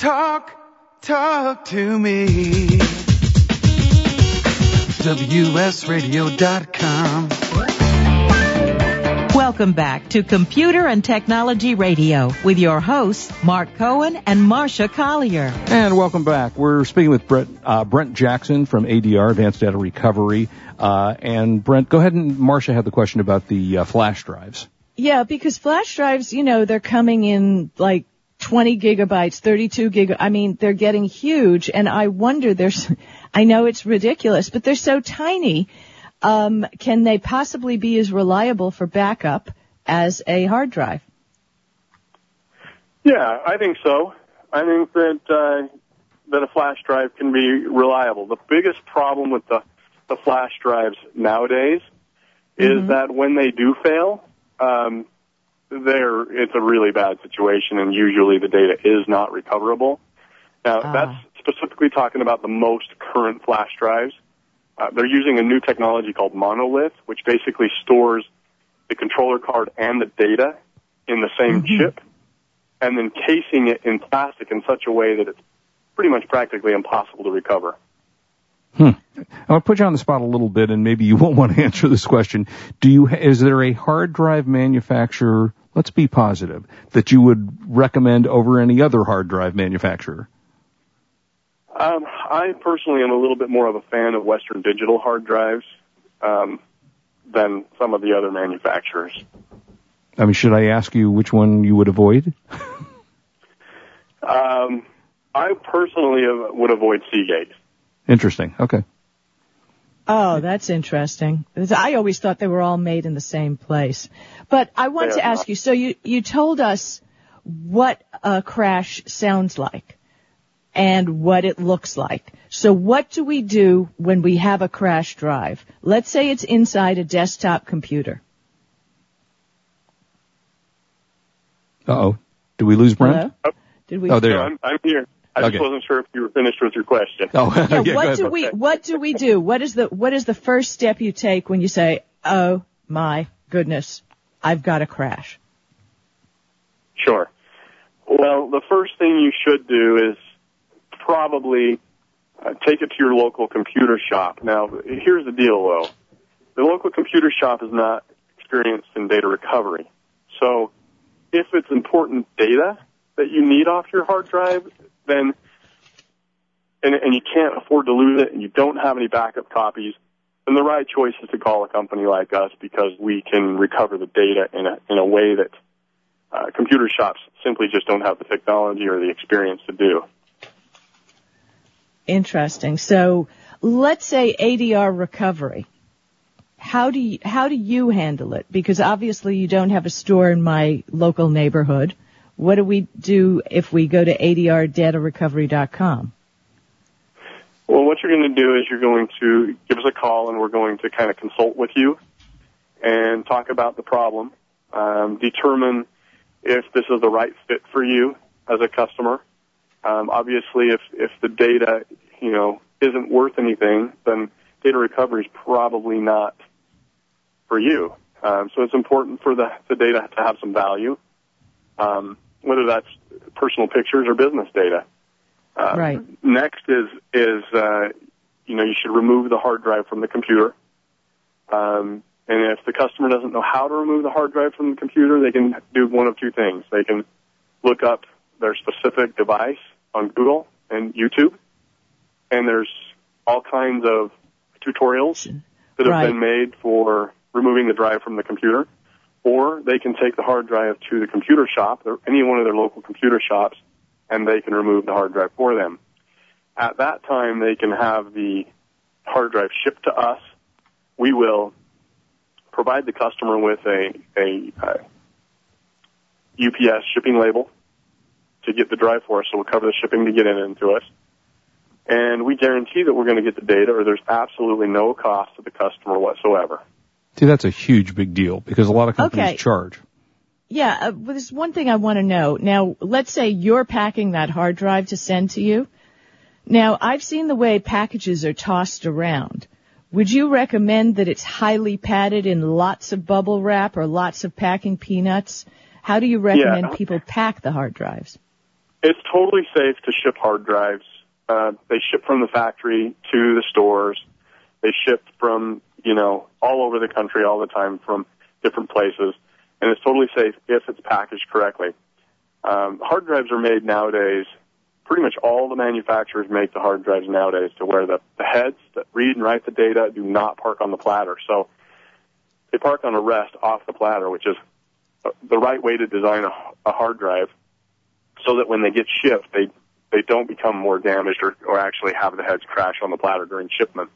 Talk, talk to me. WSRadio.com. Welcome back to Computer and Technology Radio with your hosts, Mark Cohen and Marcia Collier. And welcome back. We're speaking with Brett, uh, Brent Jackson from ADR, Advanced Data Recovery. Uh, and Brent, go ahead and Marcia had the question about the uh, flash drives. Yeah, because flash drives, you know, they're coming in like 20 gigabytes, 32 gig. I mean, they're getting huge, and I wonder. There's, I know it's ridiculous, but they're so tiny. Um, can they possibly be as reliable for backup as a hard drive? Yeah, I think so. I think that uh, that a flash drive can be reliable. The biggest problem with the the flash drives nowadays mm-hmm. is that when they do fail, um, there it's a really bad situation, and usually the data is not recoverable. Now, ah. that's specifically talking about the most current flash drives. Uh, they're using a new technology called monolith, which basically stores the controller card and the data in the same mm-hmm. chip, and then casing it in plastic in such a way that it's pretty much practically impossible to recover. Hmm. I'll put you on the spot a little bit, and maybe you won't want to answer this question. Do you is there a hard drive manufacturer let's be positive, that you would recommend over any other hard drive manufacturer? Um, I personally am a little bit more of a fan of Western Digital hard drives um, than some of the other manufacturers. I mean, should I ask you which one you would avoid? um, I personally would avoid Seagate. Interesting. Okay. Oh, that's interesting. I always thought they were all made in the same place. But I want to ask you, so you, you told us what a crash sounds like and what it looks like. So what do we do when we have a crash drive? Let's say it's inside a desktop computer. Uh-oh. Did we lose Brent? Hello? Oh. Did we? Oh, there no, I'm, I'm here. I okay. just wasn't sure if you were finished with your question. Oh, yeah, yeah, what do we what do we do? What is the what is the first step you take when you say, "Oh my goodness, I've got a crash"? Sure. Well, the first thing you should do is probably uh, take it to your local computer shop. Now, here's the deal, though: the local computer shop is not experienced in data recovery. So, if it's important data that you need off your hard drive, then and, and you can't afford to lose it and you don't have any backup copies, then the right choice is to call a company like us because we can recover the data in a in a way that uh, computer shops simply just don't have the technology or the experience to do. Interesting. So let's say ADR recovery. How do you, how do you handle it? Because obviously you don't have a store in my local neighborhood. What do we do if we go to adrdatarecovery.com? Well, what you're going to do is you're going to give us a call and we're going to kind of consult with you and talk about the problem, um, determine if this is the right fit for you as a customer. Um, obviously, if, if the data, you know, isn't worth anything, then data recovery is probably not for you. Um, so it's important for the, the data to have some value. Um, whether that's personal pictures or business data. Uh, right. Next is is uh, you know you should remove the hard drive from the computer. Um, and if the customer doesn't know how to remove the hard drive from the computer, they can do one of two things. They can look up their specific device on Google and YouTube, and there's all kinds of tutorials that have right. been made for removing the drive from the computer or they can take the hard drive to the computer shop, or any one of their local computer shops, and they can remove the hard drive for them. At that time, they can have the hard drive shipped to us. We will provide the customer with a, a uh, UPS shipping label to get the drive for us, so we'll cover the shipping to get it into us. And we guarantee that we're going to get the data, or there's absolutely no cost to the customer whatsoever. See, that's a huge big deal because a lot of companies okay. charge. Yeah, uh, there's one thing I want to know. Now, let's say you're packing that hard drive to send to you. Now, I've seen the way packages are tossed around. Would you recommend that it's highly padded in lots of bubble wrap or lots of packing peanuts? How do you recommend yeah. people pack the hard drives? It's totally safe to ship hard drives. Uh, they ship from the factory to the stores. They ship from, you know, all over the country all the time from different places. And it's totally safe if it's packaged correctly. Um, hard drives are made nowadays. Pretty much all the manufacturers make the hard drives nowadays to where the, the heads that read and write the data do not park on the platter. So they park on a rest off the platter, which is the right way to design a, a hard drive so that when they get shipped, they they don't become more damaged or, or actually have the heads crash on the platter during shipment.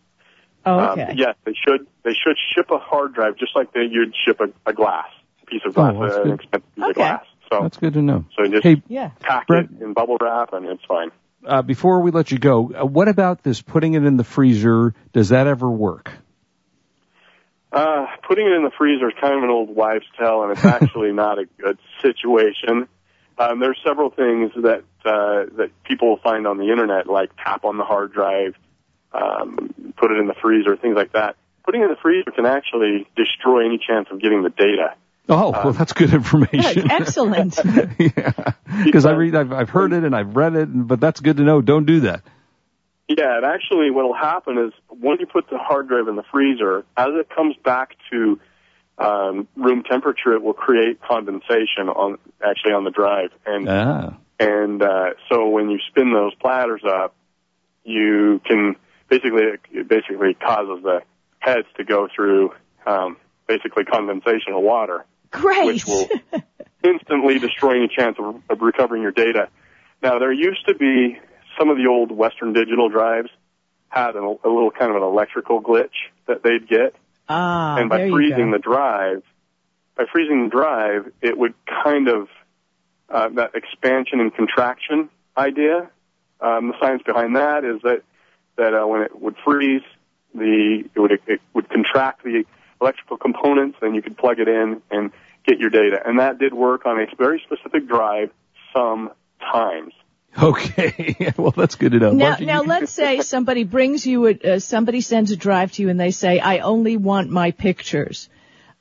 Oh, okay. Um, yes, they should they should ship a hard drive just like they you'd ship a, a glass a piece of glass, Oh, that's uh, an expensive piece Okay. of glass. So That's good to know. so you just Hey, Yeah. pack Brett- it in bubble wrap and it's fine. uh, before we let you go, uh, what about this putting it in the freezer? Does that ever work? Uh, putting it in the freezer is kind of an old wives' tale, and it's actually not a good situation. Um, are several things that uh, that people will find on the internet, like tap on the hard drive, um, put it in the freezer, things like that. Putting it in the freezer can actually destroy any chance of getting the data. Oh, well, that's good information. Good. Excellent. yeah, because I read, I've, I've heard it and I've read it, but that's good to know. Don't do that. Yeah, and actually what will happen is when you put the hard drive in the freezer, as it comes back to um, room temperature, it will create condensation on actually on the drive, and Ah, and uh, so when you spin those platters up, you can basically it basically causes the heads to go through um, basically condensation of water, Great. which will instantly destroy any chance of, of recovering your data. Now there used to be some of the old Western Digital drives had a, a little kind of an electrical glitch that they'd get, ah, and by freezing the drive, by freezing the drive, it would kind of uh, that expansion and contraction idea. Um, the science behind that is that that uh, when it would freeze, the it would it would contract the electrical components, and you could plug it in and get your data, and that did work on a very specific drive sometimes. okay. well, that's good to know. Now, Marcia, now you- let's say somebody brings you, a, uh, somebody sends a drive to you and they say, I only want my pictures.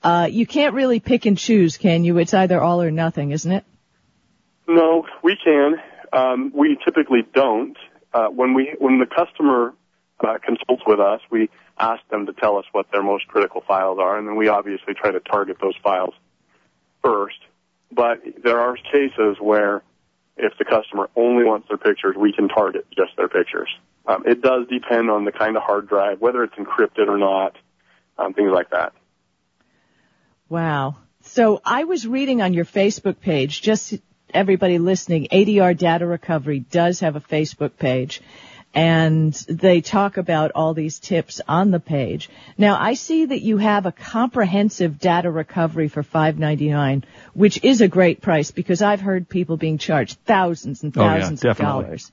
Uh, you can't really pick and choose, can you? It's either all or nothing, isn't it? No, we can. Um, we typically don't. Uh, when we when the customer uh, consults with us, we ask them to tell us what their most critical files are, and then we obviously try to target those files first. But there are cases where if the customer only wants their pictures, we can target just their pictures. Um, it does depend on the kind of hard drive, whether it's encrypted or not, um, things like that. Wow. So I was reading on your Facebook page, just everybody listening, ADR Data Recovery does have a Facebook page and they talk about all these tips on the page. Now I see that you have a comprehensive data recovery for $5.99, which is a great price because I've heard people being charged thousands and Oh, yeah, thousands of dollars.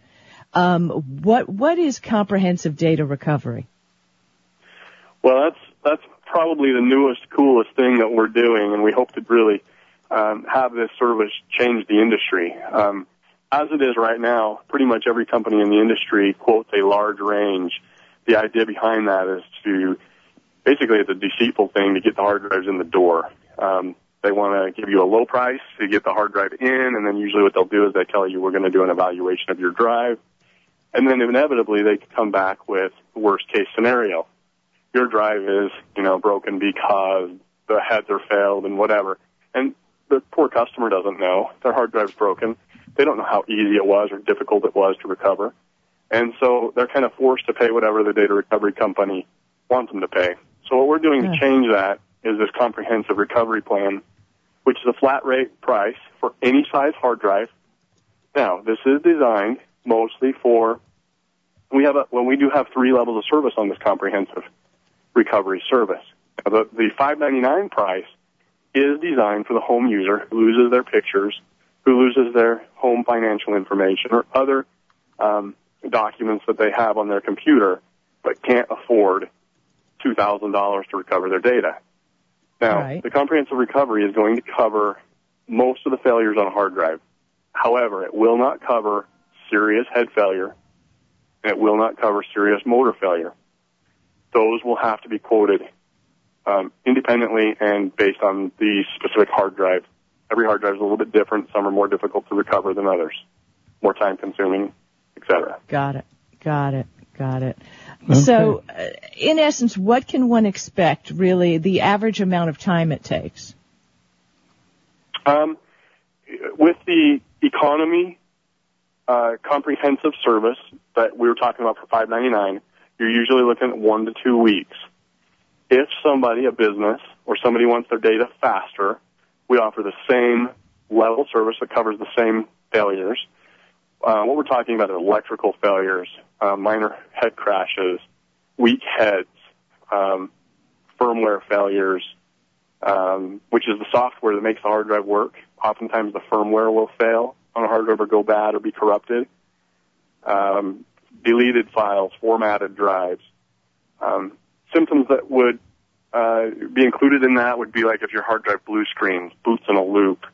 Um, what what is comprehensive data recovery? Well, that's that's probably the newest, coolest thing that we're doing, and we hope to really um, have this service change the industry. Um, as it is right now, pretty much every company in the industry quotes a large range. The idea behind that is to basically it's a deceitful thing to get the hard drives in the door. Um, they want to give you a low price to get the hard drive in, and then usually what they'll do is they tell you we're going to do an evaluation of your drive, and then inevitably they come back with the worst case scenario your drive is, you know, broken because the heads are failed and whatever. The poor customer doesn't know. Their hard drive's broken. They don't know how easy it was or difficult it was to recover. And so they're kind of forced to pay whatever the data recovery company wants them to pay. So what we're doing Yeah. to hmm. change that is this comprehensive recovery plan, which is a flat rate price for any size hard drive. Now, this is designed mostly for, we have a, well, we do have three levels of service on this comprehensive recovery service. Now, the, the 599 price is designed for the home user who loses their pictures, who loses their home financial information or other um, documents that they have on their computer, but can't afford $2,000 to recover their data. Now, Right. the comprehensive recovery is going to cover most of the failures on a hard drive. However, it will not cover serious head failure, and it will not cover serious motor failure those will have to be quoted um, independently and based on the specific hard drive. Every hard drive is a little bit different. Some are more difficult to recover than others. more time consuming, etc. Got it. Got it. Got it. Okay. So, uh, in essence, what can one expect, really, the average amount of time it takes? Um, with the economy uh, comprehensive service that we were talking about for five ninety nine, you're usually looking at one to two weeks. If somebody, a business, or somebody wants their data faster, we offer the same level service that covers the same failures. Uh, what we're talking about is electrical failures, uh, minor head crashes, weak heads, um, firmware failures, um, which is the software that makes the hard drive work. Oftentimes the firmware will fail on a hard drive or go bad or be corrupted. Um, deleted files, formatted drives. Um, symptoms that would uh, be included in that would be like if your hard drive blue screens, boots in a loop.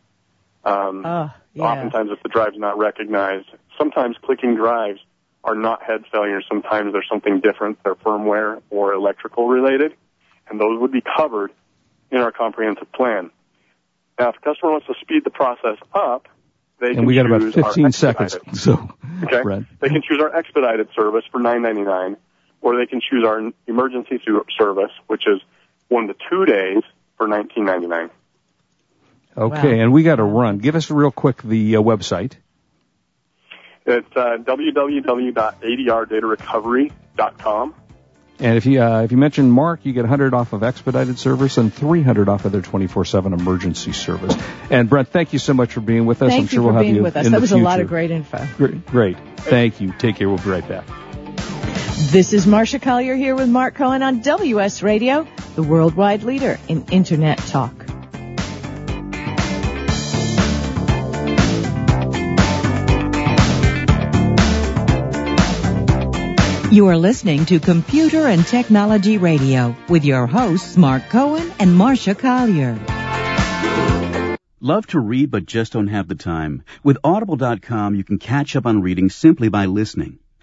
Um, uh, yeah. Oftentimes, if the drive's not recognized, sometimes clicking drives are not head failures. Sometimes there's something different. They're firmware or electrical related, and those would be covered in our comprehensive plan. Now, if a customer wants to speed the process up, they and can we got about 15 our seconds. expedited. So, Okay. Brent. They can choose our expedited service for nine ninety nine, or they can choose our emergency service, which is one to two days for nineteen ninety nine. Okay, Wow. and we got to run. Give us real quick the uh, website. It's uh, www.adrdatarecovery.com. And if you uh, if you mention Mark, you get 100 off of expedited service and 300 off of their 24/7 emergency service. And Brent, thank you so much for being with us. Thank I'm sure you we'll for have being you with us. in That the was a lot of great info. Great, great. Thank you. Take care. We'll be right back. This is Marcia Collier here with Mark Cohen on WS Radio, the worldwide leader in Internet talk. You are listening to Computer and Technology Radio with your hosts Mark Cohen and Marcia Collier. Love to read but just don't have the time? With Audible.com, you can catch up on reading simply by listening.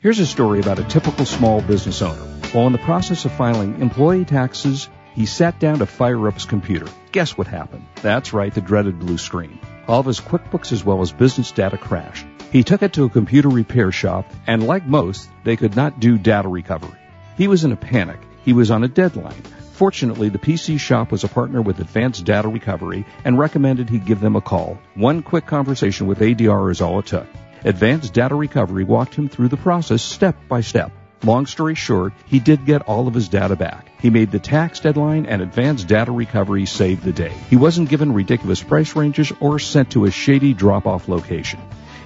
Here's a story about a typical small business owner. While in the process of filing employee taxes, he sat down to fire up his computer. Guess what happened? That's right, the dreaded blue screen. All of his QuickBooks as well as business data crashed. He took it to a computer repair shop, and like most, they could not do data recovery. He was in a panic. He was on a deadline. Fortunately, the PC shop was a partner with Advanced Data Recovery and recommended he give them a call. One quick conversation with ADR is all it took. Advanced Data Recovery walked him through the process step by step. Long story short, he did get all of his data back. He made the tax deadline and Advanced Data Recovery saved the day. He wasn't given ridiculous price ranges or sent to a shady drop-off location.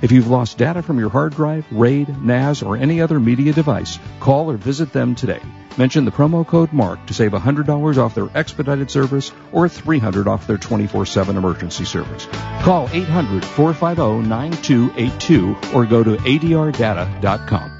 If you've lost data from your hard drive, RAID, NAS, or any other media device, call or visit them today. Mention the promo code MARK to save $100 off their expedited service or $300 off their 24-7 emergency service. Call 800-450-9282 or go to adrdata.com.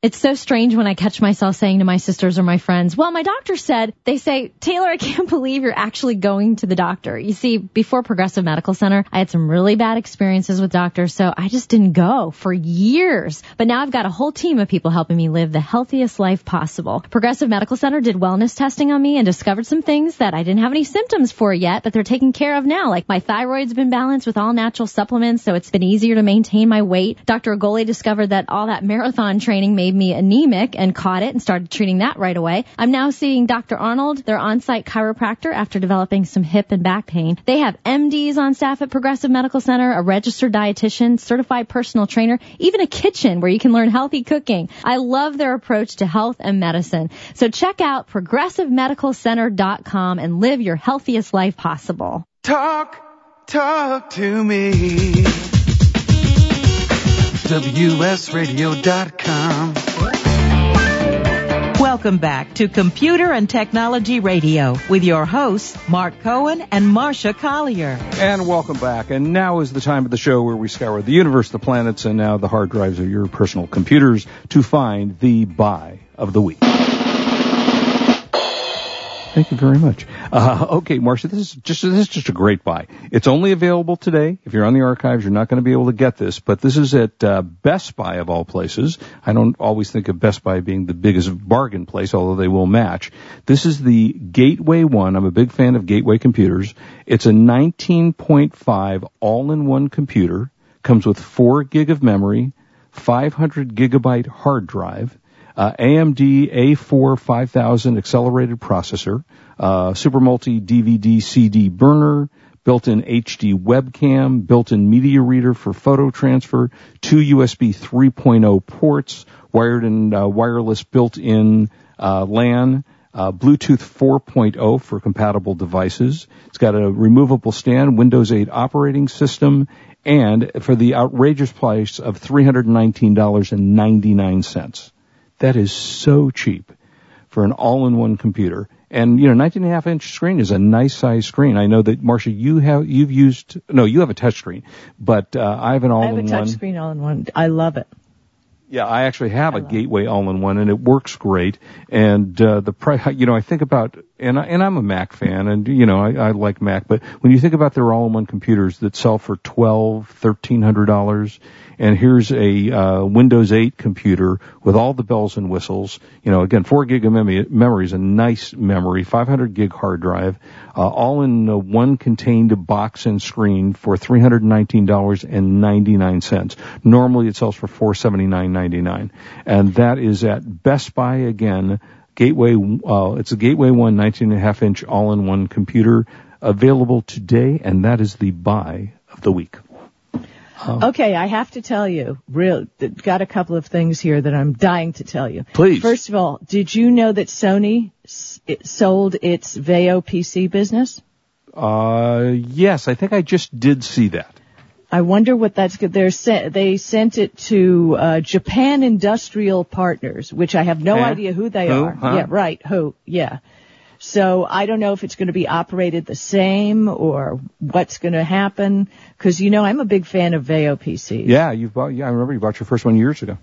It's so strange when I catch myself saying to my sisters or my friends, well, my doctor said, they say, Taylor, I can't believe you're actually going to the doctor. You see, before Progressive Medical Center, I had some really bad experiences with doctors, so I just didn't go for years. But now I've got a whole team of people helping me live the healthiest life possible. Progressive Medical Center did wellness testing on me and discovered some things that I didn't have any symptoms for yet, but they're taken care of now. Like my thyroid's been balanced with all natural supplements, so it's been easier to maintain my weight. Dr. Agoli discovered that all that marathon training made made me anemic and caught it and started treating that right away. I'm now seeing Dr. Arnold, their on-site chiropractor, after developing some hip and back pain. They have MDs on staff at Progressive Medical Center, a registered dietitian, certified personal trainer, even a kitchen where you can learn healthy cooking. I love their approach to health and medicine. So check out progressivemedicalcenter.com and live your healthiest life possible. Talk, talk to me. WSRadio.com. Welcome back to Computer and Technology Radio with your hosts, Mark Cohen and Marcia Collier. And welcome back. And now is the time of the show where we scour the universe, the planets, and now the hard drives of your personal computers to find the buy of the week. Thank you very much. Uh, okay, Marcia, this is just this is just a great buy. It's only available today. If you're on the archives, you're not going to be able to get this, but this is at uh, Best Buy of all places. I don't always think of Best Buy being the biggest bargain place, although they will match. This is the Gateway One. I'm a big fan of Gateway computers. It's a 19.5 all-in-one computer. Comes with four gig of memory, 500 gigabyte hard drive uh, AMD A4 5000 accelerated processor, uh, Super Multi DVD CD burner, built-in HD webcam, built-in media reader for photo transfer, two USB 3.0 ports, wired and uh, wireless built-in uh, LAN, uh, Bluetooth 4.0 for compatible devices. It's got a removable stand, Windows 8 operating system, and for the outrageous price of $319.99. That is so cheap for an all-in-one computer. And you know, 19 and a half inch screen is a nice size screen. I know that Marcia, you have you've used no, you have a touch screen, but uh, I have an all-in-one. I have a touch screen all-in-one. I love it. Yeah, I actually have a Gateway all-in-one, and it works great. And uh, the price, you know, I think about, and I, and I'm a Mac fan, and you know, I, I like Mac, but when you think about their all-in-one computers that sell for twelve, thirteen hundred dollars, and here's a uh, Windows 8 computer with all the bells and whistles. You know, again, four gig of memory, memory is a nice memory, 500 gig hard drive, uh, all in uh, one contained box and screen for $319.99. Normally it sells for $479.99, and that is at Best Buy again. Gateway, uh, it's a Gateway One 19 and a half inch all-in-one computer available today, and that is the buy of the week. Oh. Okay, I have to tell you, real, got a couple of things here that I'm dying to tell you. Please. First of all, did you know that Sony it sold its VAIO PC business? Uh, yes, I think I just did see that. I wonder what that's good. They're sent, they sent it to uh, Japan Industrial Partners, which I have no Huh? idea who they Who? are. Huh? Yeah, right. Who? Yeah. So I don't know if it's going to be operated the same or what's going to happen. Because you know I'm a big fan of VAIO PCs. Yeah, you bought. Yeah, I remember you bought your first one years ago.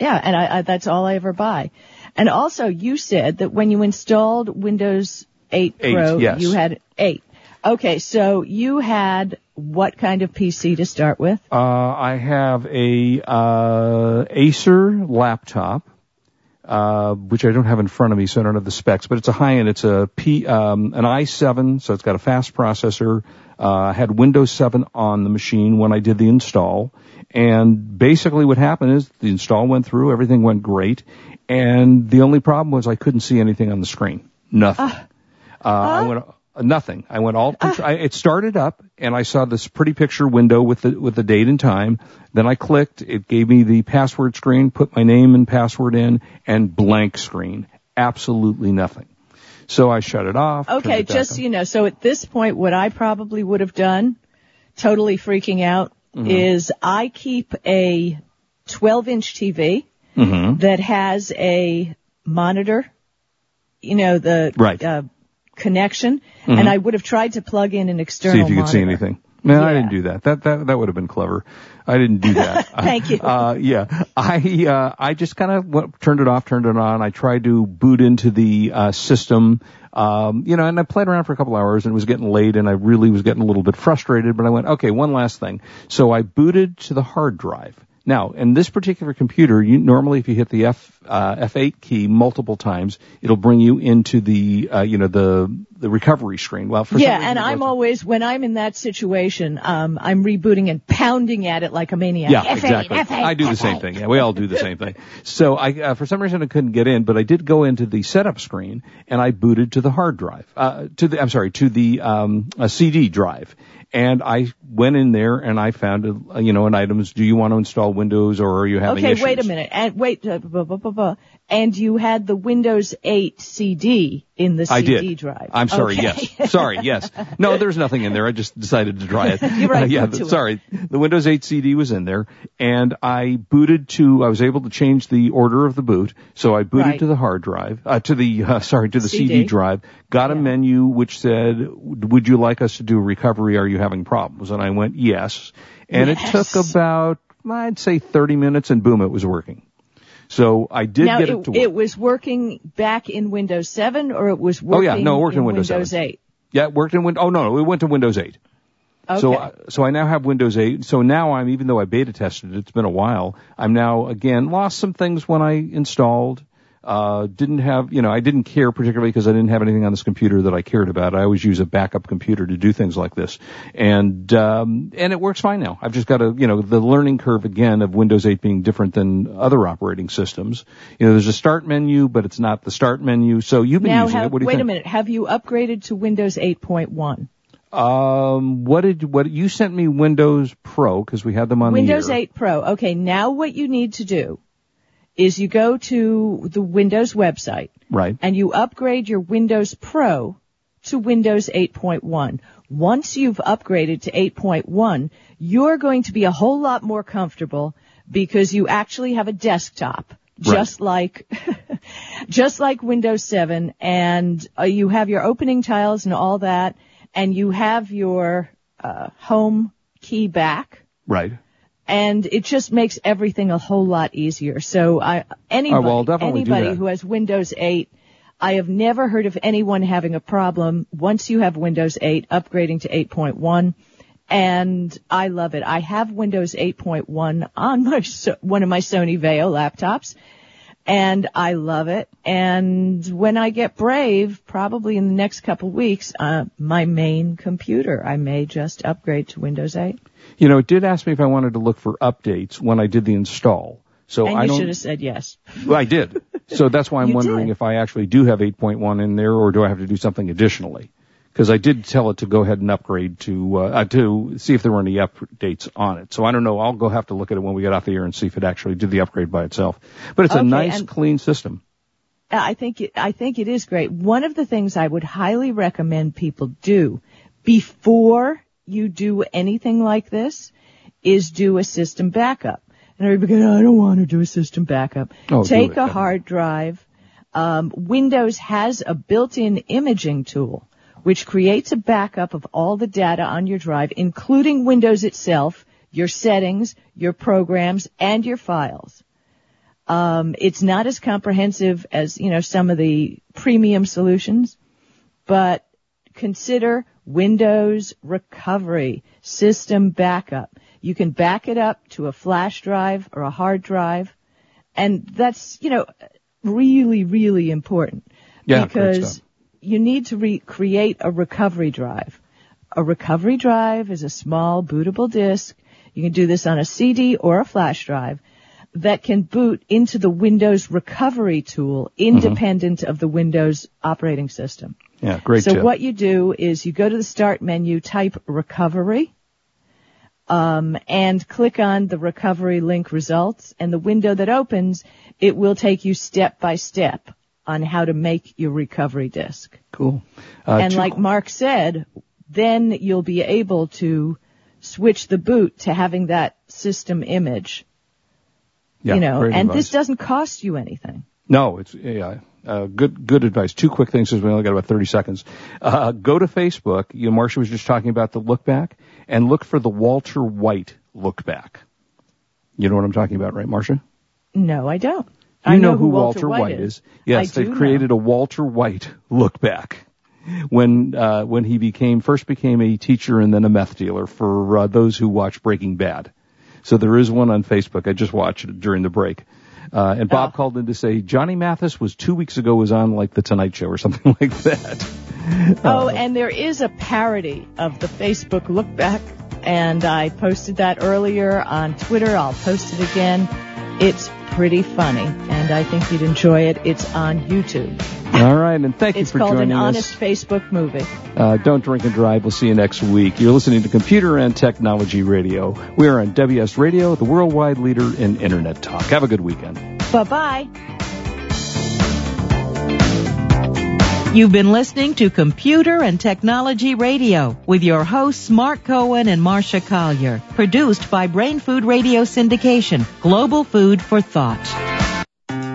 Yeah, and I, I, that's all I ever buy. And also, you said that when you installed Windows 8 Eight, Pro, yes. you had 8. Okay, so you had what kind of PC to start with? Uh, I have a uh, Acer laptop, uh, which I don't have in front of me, so I don't have the specs. But it's a high end. It's a P, um, an i7, so it's got a fast processor. Uh, I had Windows 7 on the machine when I did the install, and basically what happened is the install went through, everything went great, and the only problem was I couldn't see anything on the screen. Nothing. Uh, I went uh, nothing. I went all. I, it started up, and I saw this pretty picture window with the with the date and time. Then I clicked. It gave me the password screen. Put my name and password in, and blank screen. Absolutely nothing. So I shut it off. Okay, it just on. so you know, so at this point, what I probably would have done, totally freaking out, Mhm. is I keep a 12 inch TV Mhm. that has a monitor, you know, the Right. uh, connection, Mhm. and I would have tried to plug in an external See if you could see anything. No, I didn't do that. That that that would have been clever. I didn't do that. Thank you. Uh, yeah, I uh, I just kind of turned it off, turned it on. I tried to boot into the uh, system, um, you know, and I played around for a couple hours, and it was getting late, and I really was getting a little bit frustrated. But I went, okay, one last thing. So I booted to the hard drive. Now, in this particular computer, you normally if you hit the F uh, F8 key multiple times, it'll bring you into the uh, you know the the recovery screen. Well, for yeah, and I'm wasn't. always when I'm in that situation, um, I'm rebooting and pounding at it like a maniac. Yeah, F8, exactly. F8, I do the F8. same thing. Yeah, we all do the same thing. So I, uh, for some reason, I couldn't get in, but I did go into the setup screen and I booted to the hard drive, uh, to the, I'm sorry, to the, um, a CD drive. And I went in there and I found, uh, you know, an items, do you want to install Windows or are you having Okay, issues? wait a minute. And wait, uh, blah, blah, blah, blah. And you had the Windows 8 CD in the I CD did. drive. I'm sorry. Okay. Yes. Sorry. Yes. No, there's nothing in there. I just decided to try it. You're right, Uh, yeah. it. sorry. The Windows 8 CD was in there, and I booted to. I was able to change the order of the boot, so I booted Right. to the hard drive, uh, to the uh, sorry, to the CD, CD. drive. Got a menu which said, "Would you like us to do a recovery? Are you having problems?" And I went, "Yes." And it took about, I'd say, 30 minutes, and boom, it was working. So I did now get it, it to work. it was working back in Windows 7 or it was working Oh, yeah. No, it worked in Windows 7. 8? Yeah, it worked in Windows. Oh no, no, it went to Windows 8. So, Okay. I- so I now have Windows 8. So now I'm, even though I beta tested it, it's been a while. I'm now again lost some things when I installed. Uh, didn't have, you know, I didn't care particularly because I didn't have anything on this computer that I cared about. I always use a backup computer to do things like this, and um, and it works fine now. I've just got to, you know, the learning curve again of Windows 8 being different than other operating systems. You know, there's a start menu, but it's not the start menu. So you've been now, using have, it. What do you wait think? a minute. Have you upgraded to Windows 8.1? Um, what did what you sent me Windows Pro because we had them on Windows the air. 8 Pro. Okay, now what you need to do is you go to the Windows website right? and you upgrade your Windows Pro to Windows 8.1. Once you've upgraded to 8.1, you're going to be a whole lot more comfortable because you actually have a desktop, Right. just like, just like Windows 7 and uh, you have your opening tiles and all that and you have your, uh, home key back Right. And it just makes everything a whole lot easier. So I, anybody, Oh, well, I'll definitely do anybody who has Windows 8, I have never heard of anyone having a problem once you have Windows 8 upgrading to 8.1. And I love it. I have Windows 8.1 on my, one of my Sony Vaio laptops. And I love it. And when I get Brave, probably in the next couple weeks, uh, my main computer, I may just upgrade to Windows 8. You know, it did ask me if I wanted to look for updates when I did the install. So and I you should have said yes. Well, I did. So that's why I'm wondering did. if I actually do have 8.1 in there, or do I have to do something additionally? Because I did tell it to go ahead and upgrade to uh, uh, to see if there were any updates on it. So I don't know. I'll go have to look at it when we get off the air and see if it actually did the upgrade by itself. But it's a nice, clean system. I think it, I think it is great. One of the things I would highly recommend people do before you do anything like this is do a system backup. And everybody goes, I don't want to do a system backup. Oh, Take a hard drive. Um, Windows has a built-in imaging tool which creates a backup of all the data on your drive, including Windows itself, your settings, your programs, and your files. Um, it's not as comprehensive as, you know, some of the premium solutions, but consider Windows recovery system backup. You can back it up to a flash drive or a hard drive. And that's, you know, really, really important Yeah, because. You need to re- create a recovery drive. A recovery drive is a small bootable disk. You can do this on a CD or a flash drive that can boot into the Windows recovery tool independent of the Windows operating system. Yeah, great so tip. what you do is you go to the start menu, type recovery, um, and click on the recovery link results and the window that opens, it will take you step by step on how to make your recovery disk. Cool. Uh, and like Mark said, then you'll be able to switch the boot to having that system image. yeah, you know, and advice. this doesn't cost you anything. No, it's yeah. Uh, good, good advice. Two quick things because we only got about 30 seconds. Uh, go to Facebook. You know, Marcia was just talking about the look back and look for the Walter White look back. You know what I'm talking about, right, Marcia? No, I don't. You I know, know who Walter Walter White White is. is. Yes, they've created a Walter White look back when uh, when he became first became a teacher and then a meth dealer for uh, those who watch Breaking Bad. So there is one on Facebook. I just watched it during the break. Uh, and Bob Oh. called in to say Johnny Mathis was two weeks ago was on like the Tonight Show or something like that. Oh, and there is a parody of the Facebook look back, and I posted that earlier on Twitter. I'll post it again. It's pretty funny, and I think you'd enjoy it. It's on YouTube. All right, and thank you It's for called joining an us. honest Facebook movie. Uh, don't drink and drive. We'll see you next week. You're listening to Computer and Technology Radio. We are on WS Radio, the worldwide leader in Internet talk. Have a good weekend. Bye bye. You've been listening to Computer and Technology Radio with your hosts Mark Cohen and Marcia Collier. Produced by Brain Food Radio Syndication, global food for thought.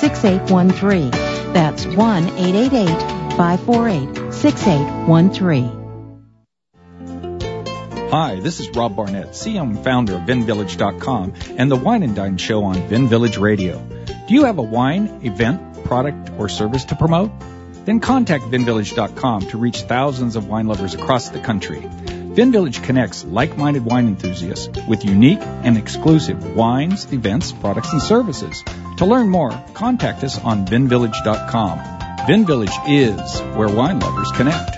1-888-548-6813. That's 1-888-548-6813. Hi, this is Rob Barnett, and founder of VinVillage.com and the Wine and Dine Show on Vin Village Radio. Do you have a wine, event, product, or service to promote? Then contact VinVillage.com to reach thousands of wine lovers across the country. VinVillage connects like-minded wine enthusiasts with unique and exclusive wines, events, products, and services. To learn more, contact us on VinVillage.com. VinVillage is where wine lovers connect.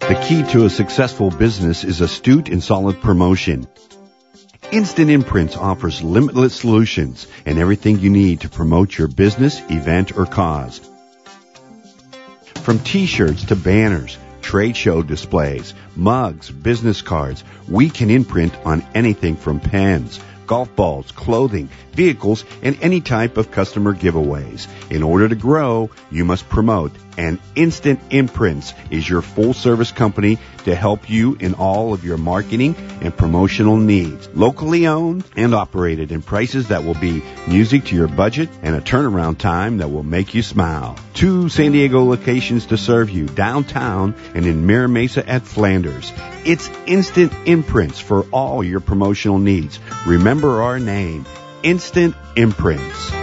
The key to a successful business is astute and solid promotion. Instant Imprints offers limitless solutions and everything you need to promote your business, event, or cause. From t-shirts to banners, trade show displays, mugs, business cards, we can imprint on anything from pens, golf balls, clothing, vehicles, and any type of customer giveaways. In order to grow, you must promote, and Instant Imprints is your full service company to help you in all of your marketing and promotional needs. Locally owned and operated in prices that will be music to your budget and a turnaround time that will make you smile. Two San Diego locations to serve you, downtown and in Mira Mesa at Flanders. It's Instant Imprints for all your promotional needs. Remember our name, Instant Imprints.